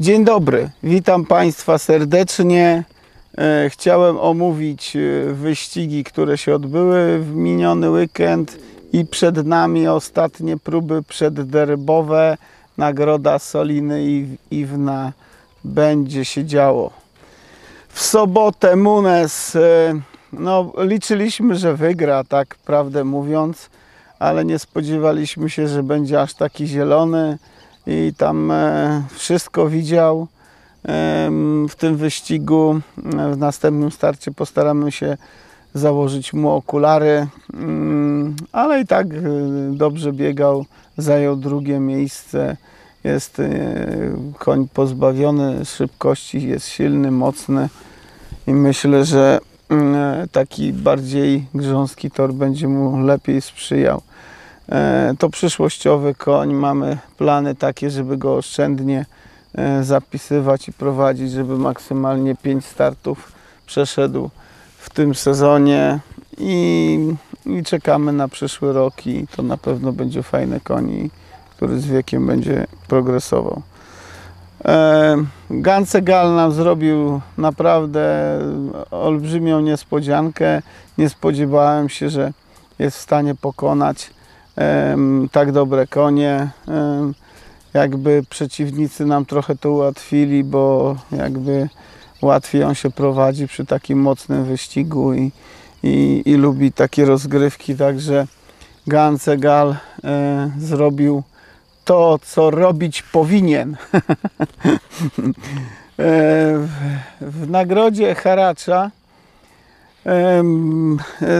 Dzień dobry, witam Państwa serdecznie. E, Chciałem omówić e, wyścigi, które się odbyły w miniony weekend i przed nami ostatnie próby przedderbowe. Nagroda Soliny i Iwna będzie się działo. W sobotę Munes, e, no liczyliśmy, że wygra, tak prawdę mówiąc, ale nie spodziewaliśmy się, że będzie aż taki zielony i tam e, wszystko widział w tym wyścigu. E, W następnym starcie postaramy się założyć mu okulary, mm, ale i tak e, dobrze biegał, zajął drugie miejsce. Jest koń pozbawiony szybkości, jest silny, mocny i myślę, że mm, taki bardziej grząski tor będzie mu lepiej sprzyjał. E, To przyszłościowy koń. Mamy plany takie, żeby go oszczędnie e, zapisywać i prowadzić, żeby maksymalnie 5 startów przeszedł w tym sezonie i, i czekamy na przyszły rok i to na pewno będzie fajny koń, który z wiekiem będzie progresował. E, Gancegal nam zrobił naprawdę olbrzymią niespodziankę. Nie spodziewałem się, że jest w stanie pokonać tak dobre konie. Jakby przeciwnicy nam trochę to ułatwili, bo jakby łatwiej on się prowadzi przy takim mocnym wyścigu i, i, i lubi takie rozgrywki, także Gancegal e, zrobił to, co robić powinien. E, w, w nagrodzie Haracza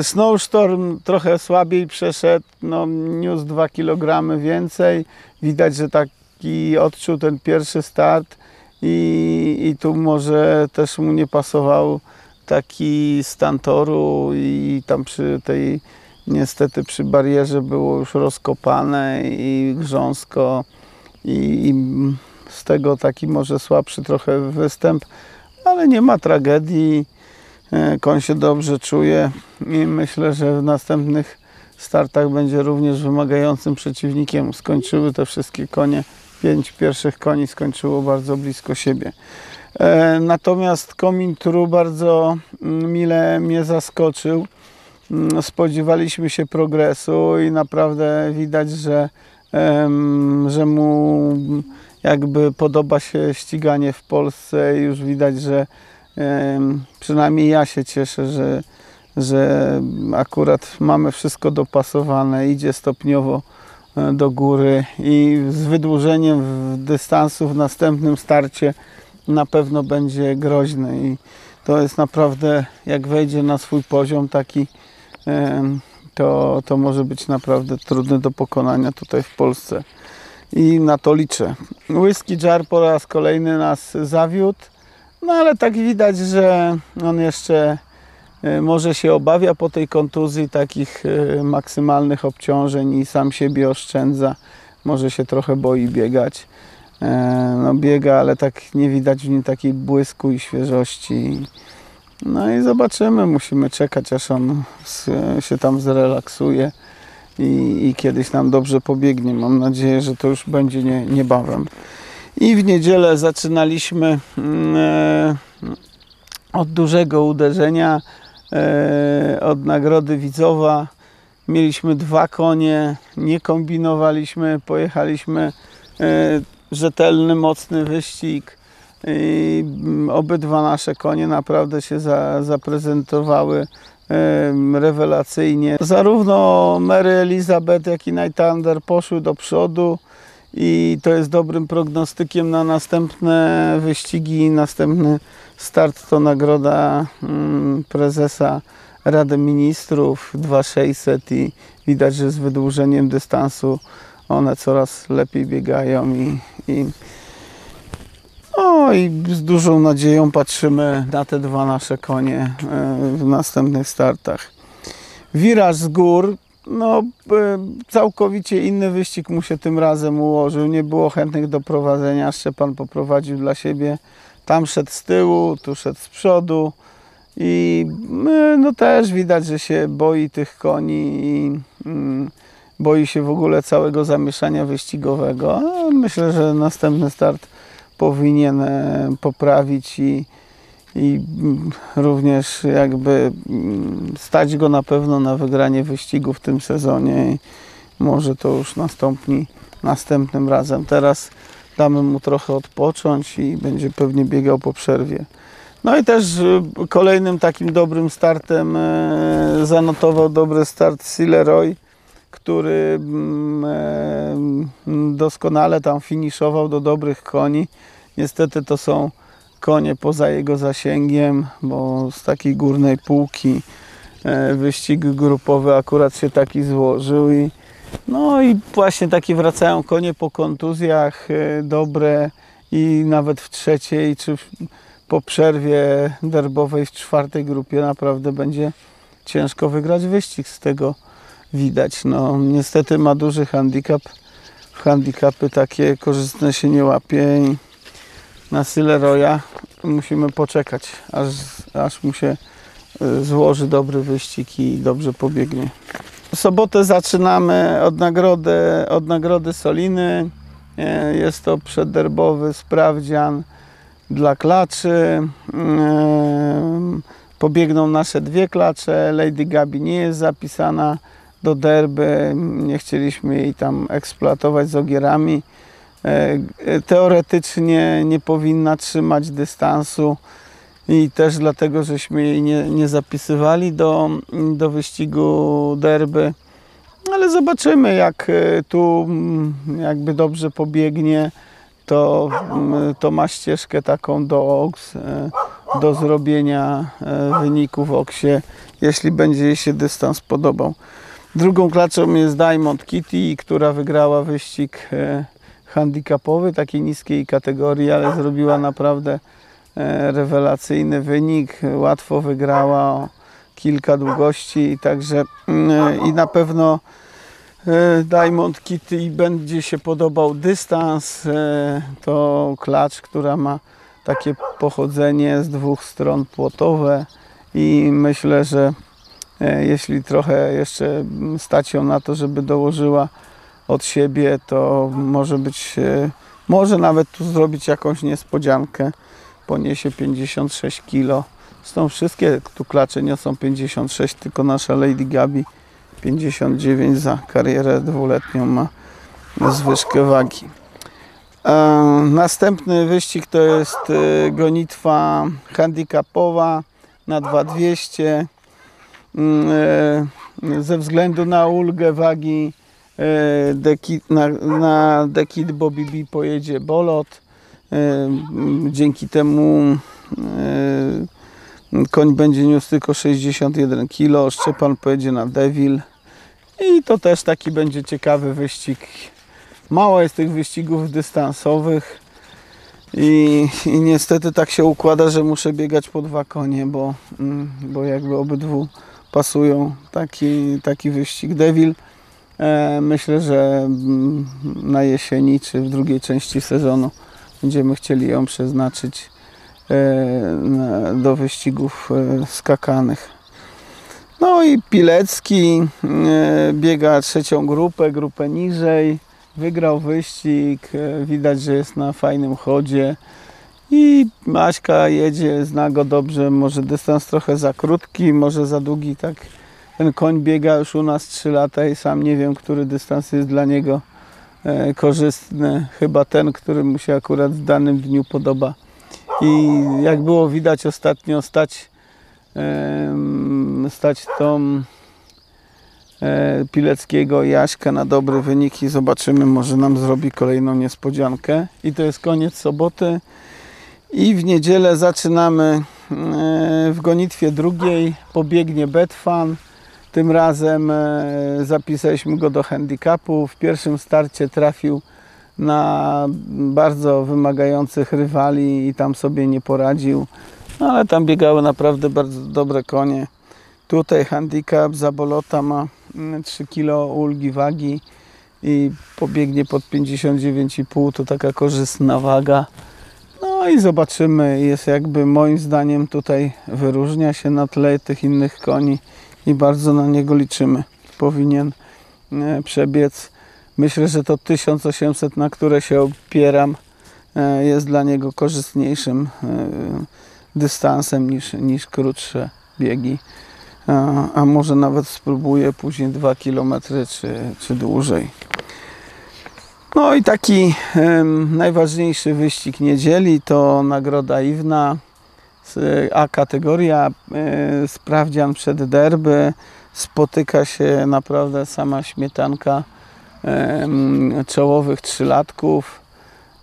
Snowstorm trochę słabiej przeszedł, no, niósł 2 kg więcej. Widać, że taki odczuł ten pierwszy start i, i tu może też mu nie pasował taki stan toru i tam przy tej niestety przy barierze było już rozkopane i grząsko i, i z tego taki może słabszy trochę występ, ale nie ma tragedii. E, Koń się dobrze czuje i myślę, że w następnych startach będzie również wymagającym przeciwnikiem. Skończyły te wszystkie konie, pięć pierwszych koni skończyło bardzo blisko siebie. E, Natomiast Komin Tru bardzo mm, mile mnie zaskoczył. Mm, Spodziewaliśmy się progresu i naprawdę widać, że, że mu jakby podoba się ściganie w Polsce. Już widać, że przynajmniej ja się cieszę, że, że akurat mamy wszystko dopasowane, idzie stopniowo e, do góry i z wydłużeniem dystansu w następnym starcie na pewno będzie groźny i to jest naprawdę, jak wejdzie na swój poziom taki, to, to może być naprawdę trudny do pokonania tutaj w Polsce i na to liczę. Whisky Jar po raz kolejny nas zawiódł, no ale tak widać, że on jeszcze e, może się obawia po tej kontuzji takich e, maksymalnych obciążeń i sam siebie oszczędza. Może się trochę boi biegać. E, No biega, ale tak nie widać w nim takiej błysku i świeżości. No i zobaczymy, musimy czekać aż on się tam zrelaksuje i, i kiedyś nam dobrze pobiegnie. Mam nadzieję, że to już będzie nie, niebawem. I w niedzielę zaczynaliśmy mm, e, od dużego uderzenia, e, od nagrody Widzowa. Mieliśmy dwa konie, nie kombinowaliśmy, pojechaliśmy e, rzetelny, mocny wyścig. I mm, obydwa nasze konie naprawdę się za, zaprezentowały rewelacyjnie. Zarówno Mary Elizabeth, jak i Night Thunder poszły do przodu i to jest dobrym prognostykiem na następne wyścigi. Następny start to nagroda mm, prezesa Rady Ministrów 2600 i widać, że z wydłużeniem dystansu one coraz lepiej biegają i, i o, i z dużą nadzieją patrzymy na te dwa nasze konie e, w następnych startach. Wiraż z gór, no e, całkowicie inny wyścig mu się tym razem ułożył. Nie było chętnych do prowadzenia. Szczepan poprowadził dla siebie. Tam szedł z tyłu, tu szedł z przodu. I e, no też widać, że się boi tych koni i mm, boi się w ogóle całego zamieszania wyścigowego. Myślę, że następny start powinien e, poprawić i, i również jakby mm, stać go na pewno na wygranie wyścigu w tym sezonie może to już nastąpi następnym razem. Teraz damy mu trochę odpocząć i będzie pewnie biegał po przerwie. No i też y, kolejnym takim dobrym startem e, zanotował dobry start Silleroy, który mm, e, doskonale tam finiszował do dobrych koni. Niestety to są konie poza jego zasięgiem, bo z takiej górnej półki e, wyścig grupowy akurat się taki złożył i no i właśnie takie wracają konie po kontuzjach e, dobre i nawet w trzeciej czy po przerwie derbowej w czwartej grupie naprawdę będzie ciężko wygrać wyścig z tego widać. No niestety ma duży handicap. W handicapy takie korzystne się nie łapie i na Silleroya musimy poczekać, aż, aż mu się y, złoży dobry wyścig i dobrze pobiegnie. W sobotę zaczynamy od nagrody, od nagrody Soliny. E, Jest to przedderbowy sprawdzian dla klaczy. E, Pobiegną nasze dwie klacze. Lady Gabi nie jest zapisana do derby. Nie chcieliśmy jej tam eksploatować z ogierami. E, Teoretycznie nie powinna trzymać dystansu i też dlatego, żeśmy jej nie, nie zapisywali do, do wyścigu derby. Ale zobaczymy, jak e, tu mm, jakby dobrze pobiegnie, to, mm, to ma ścieżkę taką do OX, e, do zrobienia e, wyniku w OXie, jeśli będzie jej się dystans podobał. Drugą klaczą jest Diamond Kitty, która wygrała wyścig e, handicapowy, takiej niskiej kategorii, ale zrobiła naprawdę e, rewelacyjny wynik. Łatwo wygrała o kilka długości, także mm, i na pewno e, Diamond Kitty będzie się podobał dystans. e, To klacz, która ma takie pochodzenie z dwóch stron płotowe i myślę, że e, jeśli trochę jeszcze stać ją na to, żeby dołożyła od siebie, to może być, e, może nawet tu zrobić jakąś niespodziankę. Poniesie 56 kg. Zresztą wszystkie tu klacze niosą 56, tylko nasza Lady Gabi 59 za karierę dwuletnią ma zwyżkę wagi. E, Następny wyścig to jest e, gonitwa handicapowa na 2200. Mm, Ze względu na ulgę wagi e, deki, na, na Dekid Bobby B pojedzie Bolot. E, Dzięki temu e, koń będzie niósł tylko 61 kg. Szczepan pojedzie na Devil. I to też taki będzie ciekawy wyścig. Mało jest tych wyścigów dystansowych i, i niestety tak się układa, że muszę biegać po dwa konie, bo, mm, bo jakby obydwu pasują taki, taki wyścig Devil. E, myślę, że mm, na jesieni czy w drugiej części sezonu będziemy chcieli ją przeznaczyć e, do wyścigów e, skakanych. No i Pilecki biega trzecią grupę, grupę niżej. Wygrał wyścig, widać, że jest na fajnym chodzie. I Maśka jedzie, zna go dobrze, może dystans trochę za krótki, może za długi, tak. Ten koń biega już u nas 3 lata i sam nie wiem, który dystans jest dla niego e, korzystny. Chyba ten, który mu się akurat w danym dniu podoba. I jak było widać ostatnio, stać, stać tą e, Pileckiego Jaśka na dobre wyniki. Zobaczymy, może nam zrobi kolejną niespodziankę. I to jest koniec soboty. I w niedzielę zaczynamy e, w gonitwie drugiej. Pobiegnie Betfan. Tym razem e, zapisaliśmy go do handicapu. W pierwszym starcie trafił na bardzo wymagających rywali i tam sobie nie poradził. No, ale tam biegały naprawdę bardzo dobre konie. Tutaj handicap Zabolota ma mm, 3 kg ulgi wagi i pobiegnie pod 59,5 to taka korzystna waga. No i zobaczymy, jest jakby moim zdaniem tutaj wyróżnia się na tle tych innych koni i bardzo na niego liczymy. Powinien e, przebiec. Myślę, że to 1800, na które się opieram, e, jest dla niego korzystniejszym e, dystansem niż, niż krótsze biegi. A, a może nawet spróbuję później 2 km czy, czy dłużej. No i taki em, najważniejszy wyścig niedzieli to nagroda Iwna, A kategoria, e, sprawdzian przed derby, spotyka się naprawdę sama śmietanka em, czołowych trzylatków,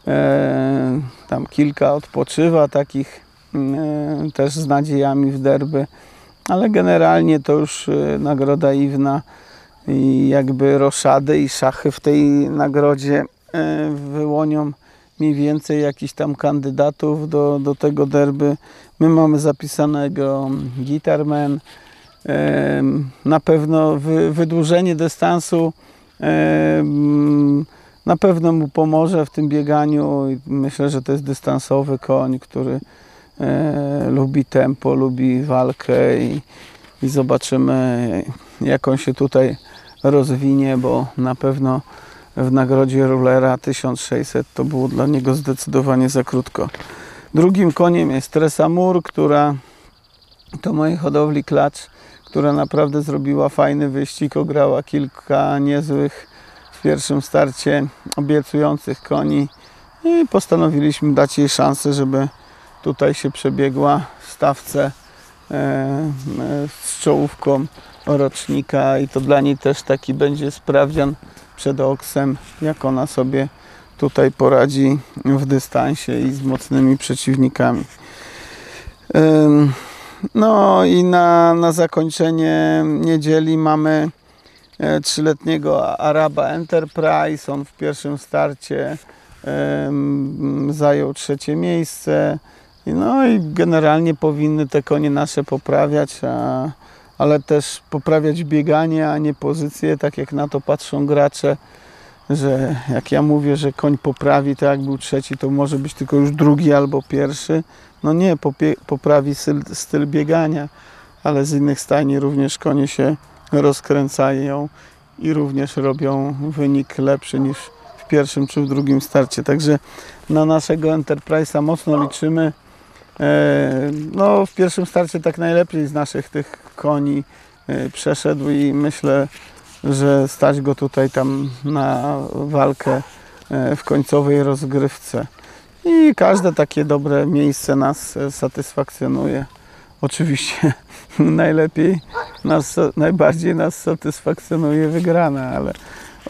e, tam kilka odpoczywa takich e, też z nadziejami w derby, ale generalnie to już e, nagroda Iwna i jakby roszady i szachy w tej nagrodzie e, wyłonią mniej więcej jakichś tam kandydatów do, do tego derby. My mamy zapisanego Guitarman, na pewno wy, wydłużenie dystansu na pewno mu pomoże w tym bieganiu. Myślę, że to jest dystansowy koń, który e, lubi tempo, lubi walkę i, i zobaczymy, jak on się tutaj rozwinie, bo na pewno w nagrodzie Rulera 1600 to było dla niego zdecydowanie za krótko. Drugim koniem jest Tresa Mur, która to mojej hodowli klacz, która naprawdę zrobiła fajny wyścig, ograła kilka niezłych w pierwszym starcie obiecujących koni i postanowiliśmy dać jej szansę, żeby tutaj się przebiegła w stawce e, e, z czołówką rocznika i to dla niej też taki będzie sprawdzian przed oksem, jak ona sobie tutaj poradzi w dystansie i z mocnymi przeciwnikami. No i na, na zakończenie niedzieli mamy e, trzyletniego Araba Enterprise. On w pierwszym starcie zajął trzecie miejsce. No i generalnie powinny te konie nasze poprawiać, a, ale też poprawiać bieganie, a nie pozycję, tak jak na to patrzą gracze, że jak ja mówię, że koń poprawi, tak jak był trzeci, to może być tylko już drugi albo pierwszy. No nie, poprawi styl, styl biegania, ale z innych stajni również konie się rozkręcają i również robią wynik lepszy niż w pierwszym czy w drugim starcie. Także na naszego Enterprise'a mocno liczymy. E, No, w pierwszym starcie tak najlepiej z naszych tych koni e, przeszedł i myślę, że stać go tutaj tam na walkę e, w końcowej rozgrywce. I każde takie dobre miejsce nas satysfakcjonuje. Oczywiście najlepiej nas, najbardziej nas satysfakcjonuje wygrana, ale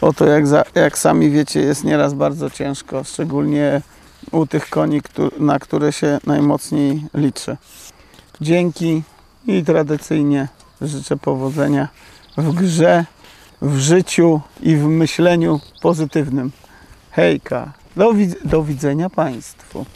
o to jak, za, jak sami wiecie jest nieraz bardzo ciężko, szczególnie u tych koni, na które się najmocniej liczy. Dzięki i tradycyjnie życzę powodzenia w grze, w życiu i w myśleniu pozytywnym. Hejka, do, do widzenia Państwu.